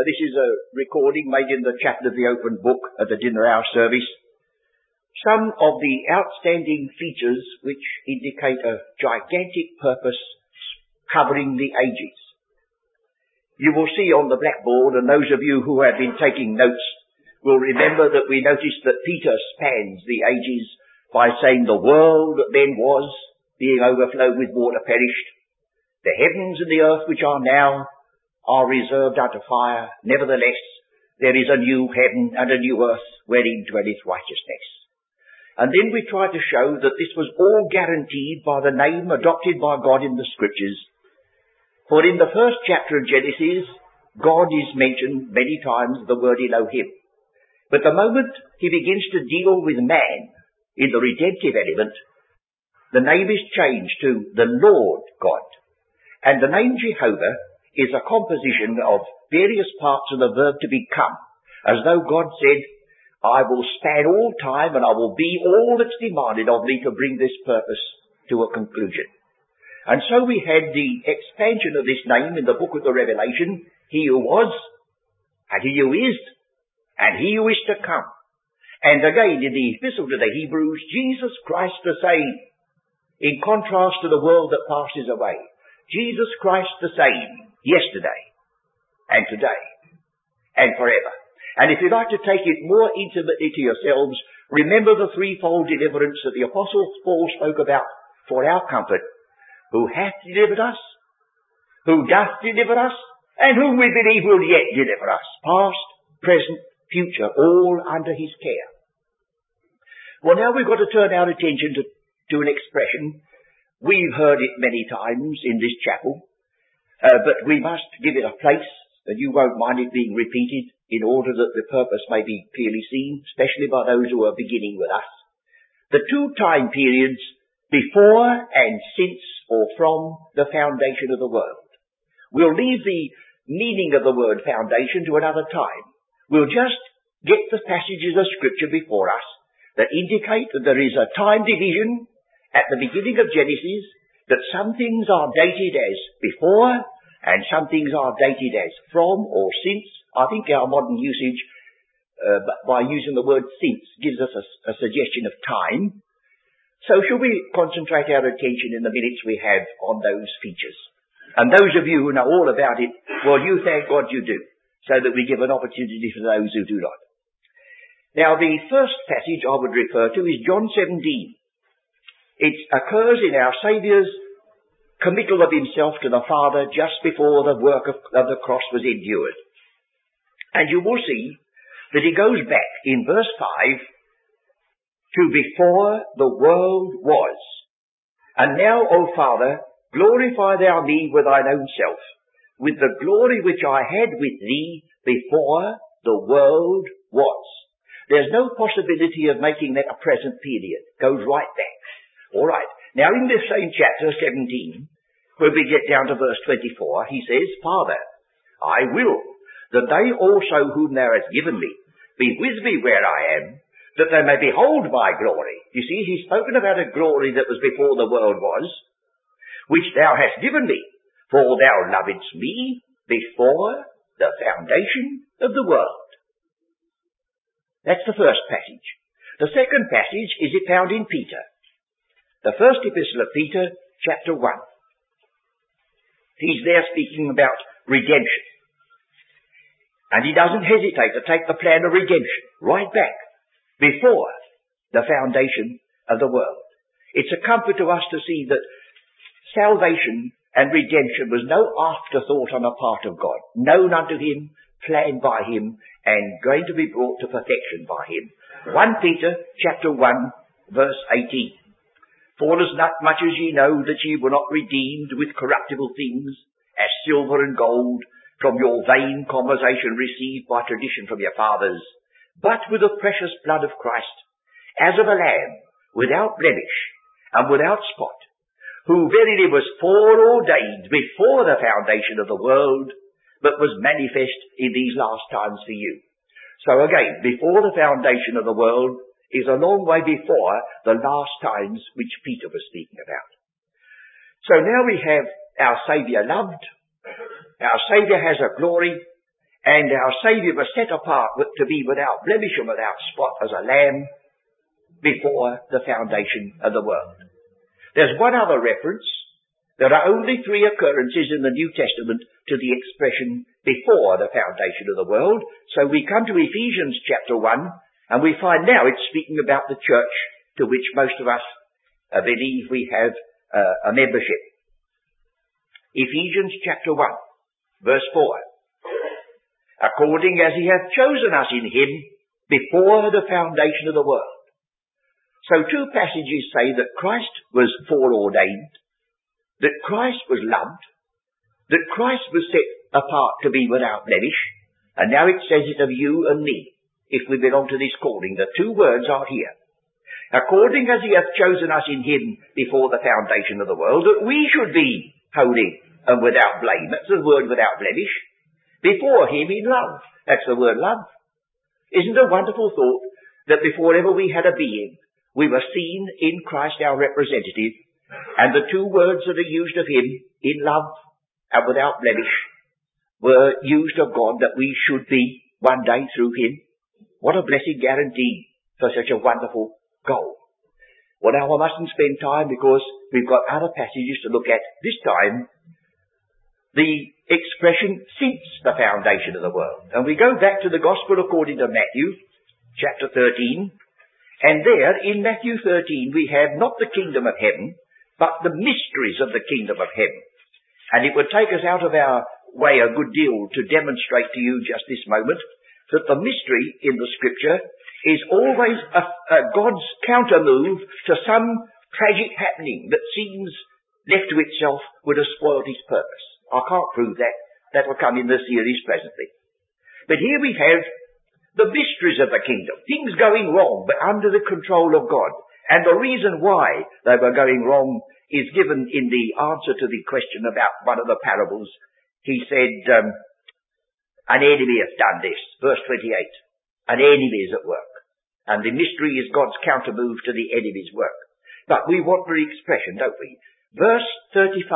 uh, this is a recording made in the chapel of the open book at the dinner hour service, some of the outstanding features which indicate a gigantic purpose covering the ages. You will see on the blackboard, and those of you who have been taking notes will remember that we noticed that Peter spans the ages by saying the world that then was, being overflowed with water, perished. The heavens and the earth which are now are reserved unto fire. Nevertheless, there is a new heaven and a new earth wherein dwelleth righteousness. And then we try to show that this was all guaranteed by the name adopted by God in the scriptures. For in the first chapter of Genesis, God is mentioned many times, the word Elohim. But the moment he begins to deal with man in the redemptive element, the name is changed to the Lord God. And the name Jehovah is a composition of various parts of the verb to become, as though God said, I will span all time and I will be all that's demanded of me to bring this purpose to a conclusion. And so we had the expansion of this name in the book of the Revelation, He who was, and He who is, and He who is to come. And again in the epistle to the Hebrews, Jesus Christ the same, in contrast to the world that passes away. Jesus Christ the same, yesterday, and today, and forever. And if you'd like to take it more intimately to yourselves, remember the threefold deliverance that the Apostle Paul spoke about for our comfort, who hath delivered us, who doth deliver us, and whom we believe will yet deliver us, past, present, future, all under his care. Well, now we've got to turn our attention to, to an expression. We've heard it many times in this chapel, uh, but we must give it a place, and you won't mind it being repeated in order that the purpose may be clearly seen, especially by those who are beginning with us. The two time periods before and since or from the foundation of the world. We'll leave the meaning of the word foundation to another time. We'll just get the passages of scripture before us that indicate that there is a time division at the beginning of Genesis, that some things are dated as before and some things are dated as from or since I think our modern usage, uh, by using the word since, gives us a, a suggestion of time. So shall we concentrate our attention in the minutes we have on those features? And those of you who know all about it, well, you thank God you do, so that we give an opportunity for those who do not. Now, the first passage I would refer to is John 17. It occurs in our Saviour's committal of himself to the Father just before the work of, of the cross was endured. And you will see that he goes back in verse 5 to before the world was. And now, O Father, glorify thou me with thine own self, with the glory which I had with thee before the world was. There's no possibility of making that a present period. Goes right back. Alright. Now in this same chapter 17, when we get down to verse 24, he says, Father, I will that they also whom thou hast given me be with me where I am, that they may behold my glory. You see, he's spoken about a glory that was before the world was, which thou hast given me, for thou lovedst me before the foundation of the world. That's the first passage. The second passage is it found in Peter. The first epistle of Peter, chapter 1. He's there speaking about redemption. And he doesn't hesitate to take the plan of redemption right back before the foundation of the world. It's a comfort to us to see that salvation and redemption was no afterthought on the part of God, known unto him, planned by him, and going to be brought to perfection by him. 1 Peter chapter 1 verse 18. For as not much as ye know that ye were not redeemed with corruptible things, as silver and gold, from your vain conversation received by tradition from your fathers, but with the precious blood of Christ, as of a lamb, without blemish, and without spot, who verily was foreordained before the foundation of the world, but was manifest in these last times for you. So again, before the foundation of the world is a long way before the last times which Peter was speaking about. So now we have our Saviour loved, our Saviour has a glory, and our Saviour was set apart to be without blemish and without spot as a lamb before the foundation of the world. There's one other reference. There are only three occurrences in the New Testament to the expression before the foundation of the world. So we come to Ephesians chapter 1 and we find now it's speaking about the church to which most of us uh, believe we have uh, a membership. Ephesians chapter 1 verse 4 according as he hath chosen us in him before the foundation of the world. So two passages say that Christ was foreordained, that Christ was loved, that Christ was set apart to be without blemish, and now it says it of you and me, if we belong to this calling. The two words are here. According as he hath chosen us in him before the foundation of the world, that we should be holy and without blame. That's the word without blemish. Before him in love. That's the word love. Isn't it a wonderful thought that before ever we had a being, we were seen in Christ our representative, and the two words that are used of him, in love and without blemish, were used of God that we should be one day through him. What a blessed guarantee for such a wonderful goal. Well now I mustn't spend time because we've got other passages to look at this time the expression since the foundation of the world. And we go back to the Gospel according to Matthew, chapter 13, and there in Matthew 13 we have not the kingdom of heaven, but the mysteries of the kingdom of heaven. And it would take us out of our way a good deal to demonstrate to you just this moment that the mystery in the scripture is always a, a God's countermove to some tragic happening that seems left to itself would have spoiled his purpose. I can't prove that. That will come in the series presently. But here we have the mysteries of the kingdom. Things going wrong, but under the control of God. And the reason why they were going wrong is given in the answer to the question about one of the parables. He said, um, an enemy has done this. Verse 28. An enemy is at work. And the mystery is God's countermove to the enemy's work. But we want the expression, don't we? Verse 35.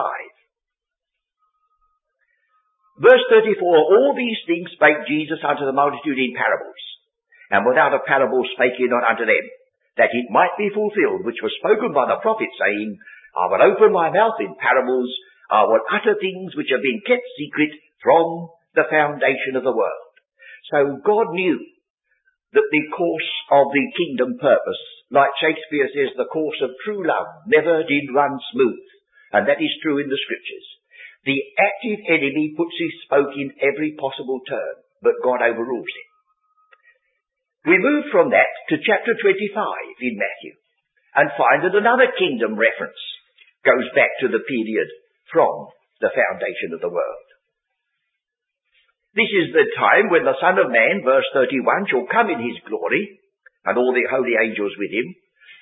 Verse 34, all these things spake Jesus unto the multitude in parables, and without a parable spake he not unto them, that it might be fulfilled, which was spoken by the prophet, saying, I will open my mouth in parables, I will utter things which have been kept secret from the foundation of the world. So God knew that the course of the kingdom purpose, like Shakespeare says, the course of true love never did run smooth. And that is true in the scriptures. The active enemy puts his spoke in every possible turn, but God overrules it. We move from that to chapter 25 in Matthew and find that another kingdom reference goes back to the period from the foundation of the world. This is the time when the Son of Man, verse 31, shall come in his glory, and all the holy angels with him.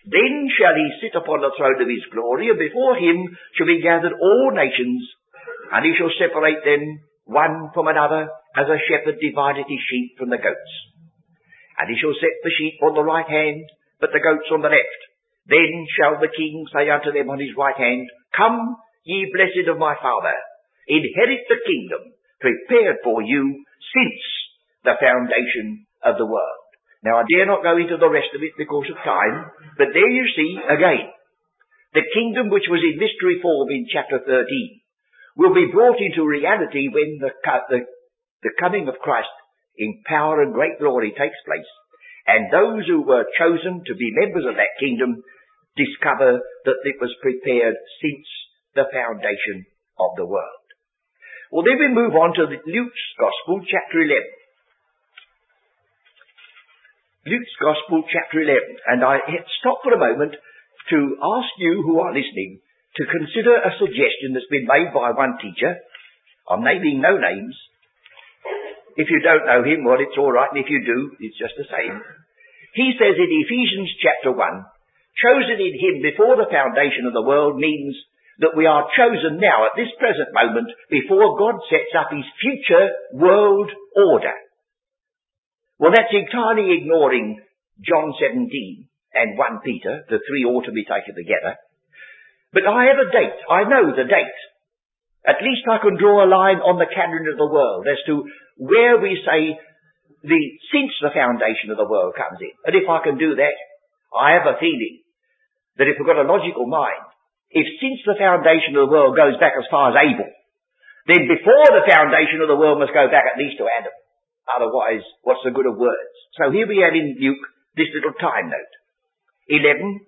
Then shall he sit upon the throne of his glory, and before him shall be gathered all nations, and he shall separate them one from another as a shepherd divideth his sheep from the goats. And he shall set the sheep on the right hand, but the goats on the left. Then shall the king say unto them on his right hand, Come, ye blessed of my father, inherit the kingdom prepared for you since the foundation of the world. Now I dare not go into the rest of it because of time, but there you see again, the kingdom which was in mystery form in chapter 13 will be brought into reality when the, the, the coming of Christ in power and great glory takes place. And those who were chosen to be members of that kingdom discover that it was prepared since the foundation of the world. Well, then we move on to Luke's Gospel, chapter 11. Luke's Gospel, chapter 11. And I stop for a moment to ask you who are listening to consider a suggestion that's been made by one teacher. I'm naming no names. If you don't know him, well, it's all right, and if you do, it's just the same. He says in Ephesians chapter 1, chosen in him before the foundation of the world means that we are chosen now at this present moment before God sets up his future world order. Well, that's entirely ignoring John 17 and 1 Peter, the three ought to be taken together, but I have a date. I know the date. At least I can draw a line on the canon of the world as to where we say the, since the foundation of the world comes in. And if I can do that, I have a feeling that if we've got a logical mind, if since the foundation of the world goes back as far as Abel, then before the foundation of the world must go back at least to Adam. Otherwise, what's the good of words? So here we have in Luke this little time note. 11,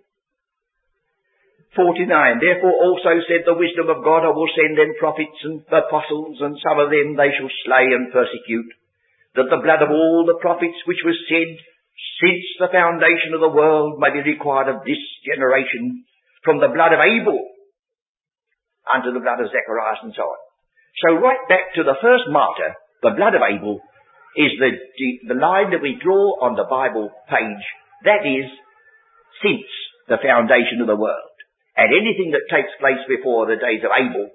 49. Therefore also said the wisdom of God, I will send them prophets and apostles, and some of them they shall slay and persecute, that the blood of all the prophets which was shed since the foundation of the world may be required of this generation, from the blood of Abel unto the blood of Zacharias and so on. So right back to the first martyr, the blood of Abel, is the, the, line that we draw on the Bible page. That is, since the foundation of the world. And anything that takes place before the days of Abel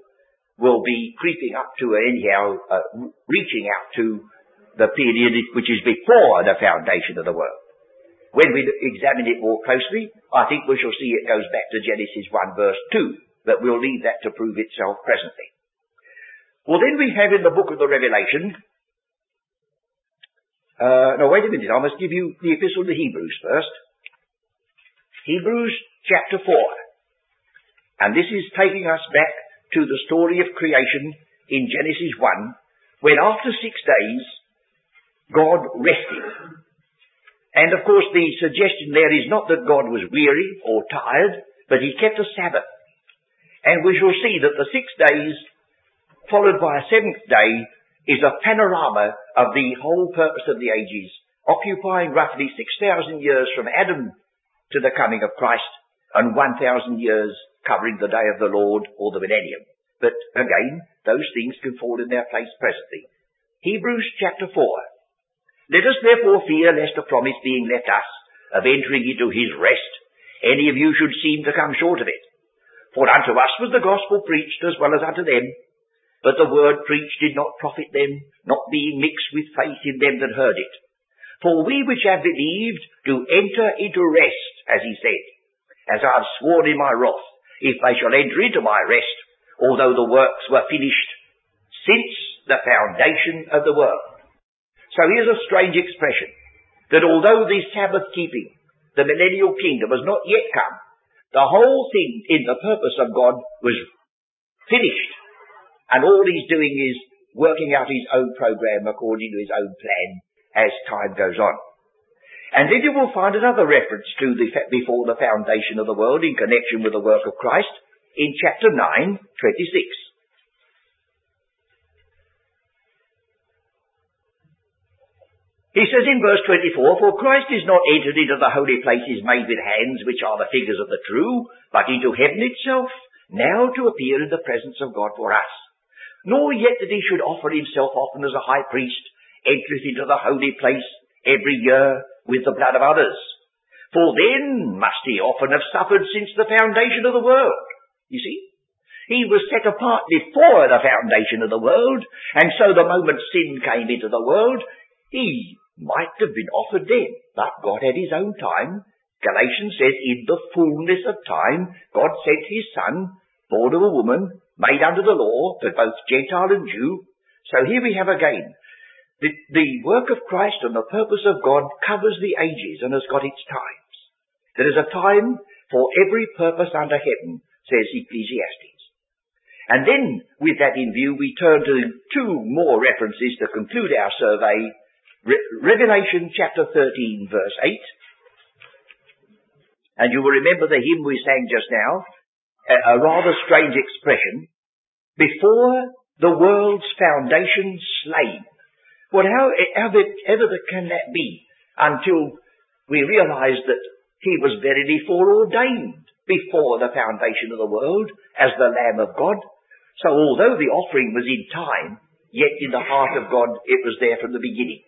will be creeping up to anyhow, uh, reaching out to the period which is before the foundation of the world. When we examine it more closely, I think we shall see it goes back to Genesis 1 verse 2, but we'll leave that to prove itself presently. Well then we have in the book of the Revelation, uh, no wait a minute, I must give you the epistle to Hebrews first. Hebrews chapter 4. And this is taking us back to the story of creation in Genesis 1, when after six days, God rested. And of course the suggestion there is not that God was weary or tired, but he kept a Sabbath. And we shall see that the six days, followed by a seventh day, is a panorama of the whole purpose of the ages, occupying roughly 6,000 years from Adam to the coming of Christ, and 1,000 years covering the day of the Lord or the millennium. But again, those things can fall in their place presently. Hebrews chapter 4. Let us therefore fear lest a promise being left us of entering into his rest, any of you should seem to come short of it. For unto us was the gospel preached as well as unto them, but the word preached did not profit them, not being mixed with faith in them that heard it. For we which have believed do enter into rest, as he said, as I have sworn in my wrath, if they shall enter into my rest, although the works were finished since the foundation of the world. So here's a strange expression, that although the Sabbath keeping, the millennial kingdom has not yet come, the whole thing in the purpose of God was finished. And all he's doing is working out his own program according to his own plan as time goes on. And then you will find another reference to the before the foundation of the world in connection with the work of Christ in chapter 9, 26. He says in verse 24, For Christ is not entered into the holy places made with hands, which are the figures of the true, but into heaven itself, now to appear in the presence of God for us. Nor yet that he should offer himself often as a high priest, entereth into the holy place every year, with the blood of others. For then must he often have suffered since the foundation of the world. You see? He was set apart before the foundation of the world, and so the moment sin came into the world, he might have been offered then. But God had his own time. Galatians says, in the fullness of time, God sent his son, born of a woman, made under the law, for both Gentile and Jew. So here we have again the, the work of Christ and the purpose of God covers the ages and has got its times. There is a time for every purpose under heaven, says Ecclesiastes. And then, with that in view, we turn to two more references to conclude our survey. Re- Revelation chapter 13 verse 8. And you will remember the hymn we sang just now, a, a rather strange expression. Before the world's foundation slain, well, how ever, ever can that be until we realize that he was verily foreordained before the foundation of the world as the Lamb of God. So although the offering was in time, yet in the heart of God it was there from the beginning.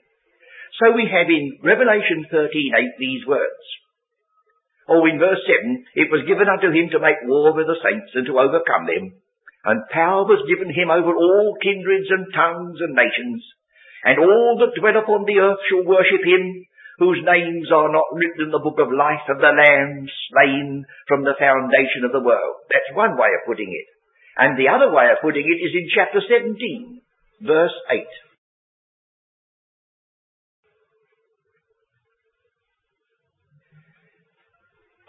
So we have in Revelation 13:8 these words. Oh, in verse 7, it was given unto him to make war with the saints and to overcome them. And power was given him over all kindreds and tongues and nations and all that dwell upon the earth shall worship him, whose names are not written in the book of life of the Lamb slain from the foundation of the world. That's one way of putting it. And the other way of putting it is in chapter 17, verse 8.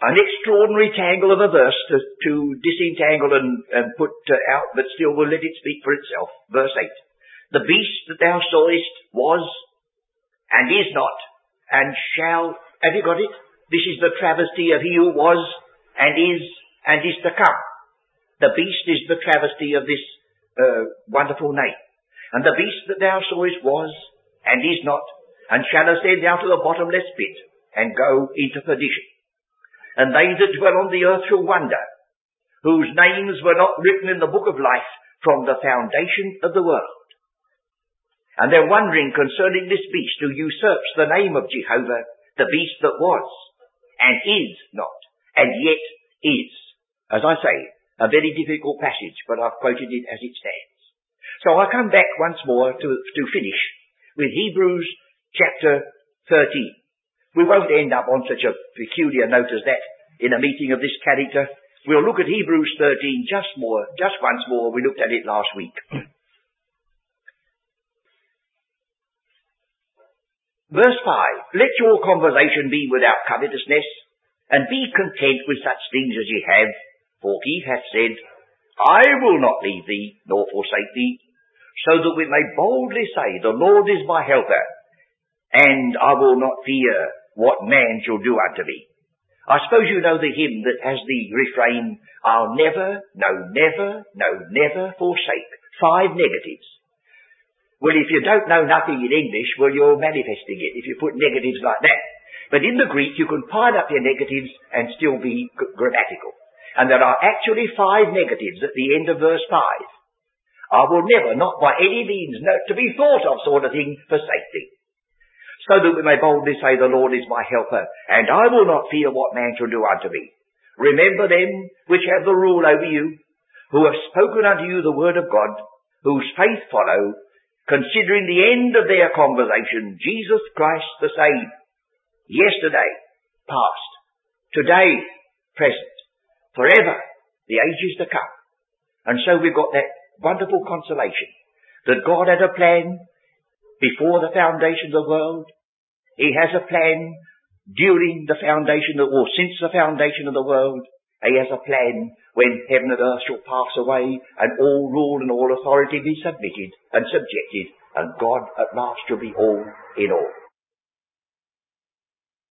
An extraordinary tangle of a verse to, to disentangle and, and put uh, out, but still will let it speak for itself. Verse 8. The beast that thou sawest was, and is not, and shall, have you got it? This is the travesty of he who was, and is, and is to come. The beast is the travesty of this uh, wonderful name. And the beast that thou sawest was, and is not, and shall ascend down to the bottomless pit, and go into perdition and they that dwell on the earth shall wonder, whose names were not written in the book of life from the foundation of the world. And they're wondering concerning this beast who usurps the name of Jehovah, the beast that was, and is not, and yet is. As I say, a very difficult passage, but I've quoted it as it stands. So I come back once more to, to finish with Hebrews chapter 13. We won't end up on such a peculiar note as that in a meeting of this character. We'll look at Hebrews 13 just more, just once more. We looked at it last week. Verse 5, Let your conversation be without covetousness, and be content with such things as ye have, for he hath said, I will not leave thee, nor forsake thee, so that we may boldly say, The Lord is my helper, and I will not fear what man shall do unto me. I suppose you know the hymn that has the refrain, I'll never, no never, no never forsake. Five negatives. Well, if you don't know nothing in English, well, you're manifesting it if you put negatives like that. But in the Greek, you can pile up your negatives and still be grammatical. And there are actually five negatives at the end of verse 5. I will never, not by any means, no, to be thought of sort of thing, forsake thee so that we may boldly say, The Lord is my helper, and I will not fear what man shall do unto me. Remember them which have the rule over you, who have spoken unto you the word of God, whose faith follow, considering the end of their conversation, Jesus Christ the same, yesterday, past, today, present, forever, the ages to come. And so we've got that wonderful consolation that God had a plan before the foundation of the world. He has a plan during the foundation of, or since the foundation of the world. He has a plan when heaven and earth shall pass away and all rule and all authority be submitted and subjected and God at last shall be all in all.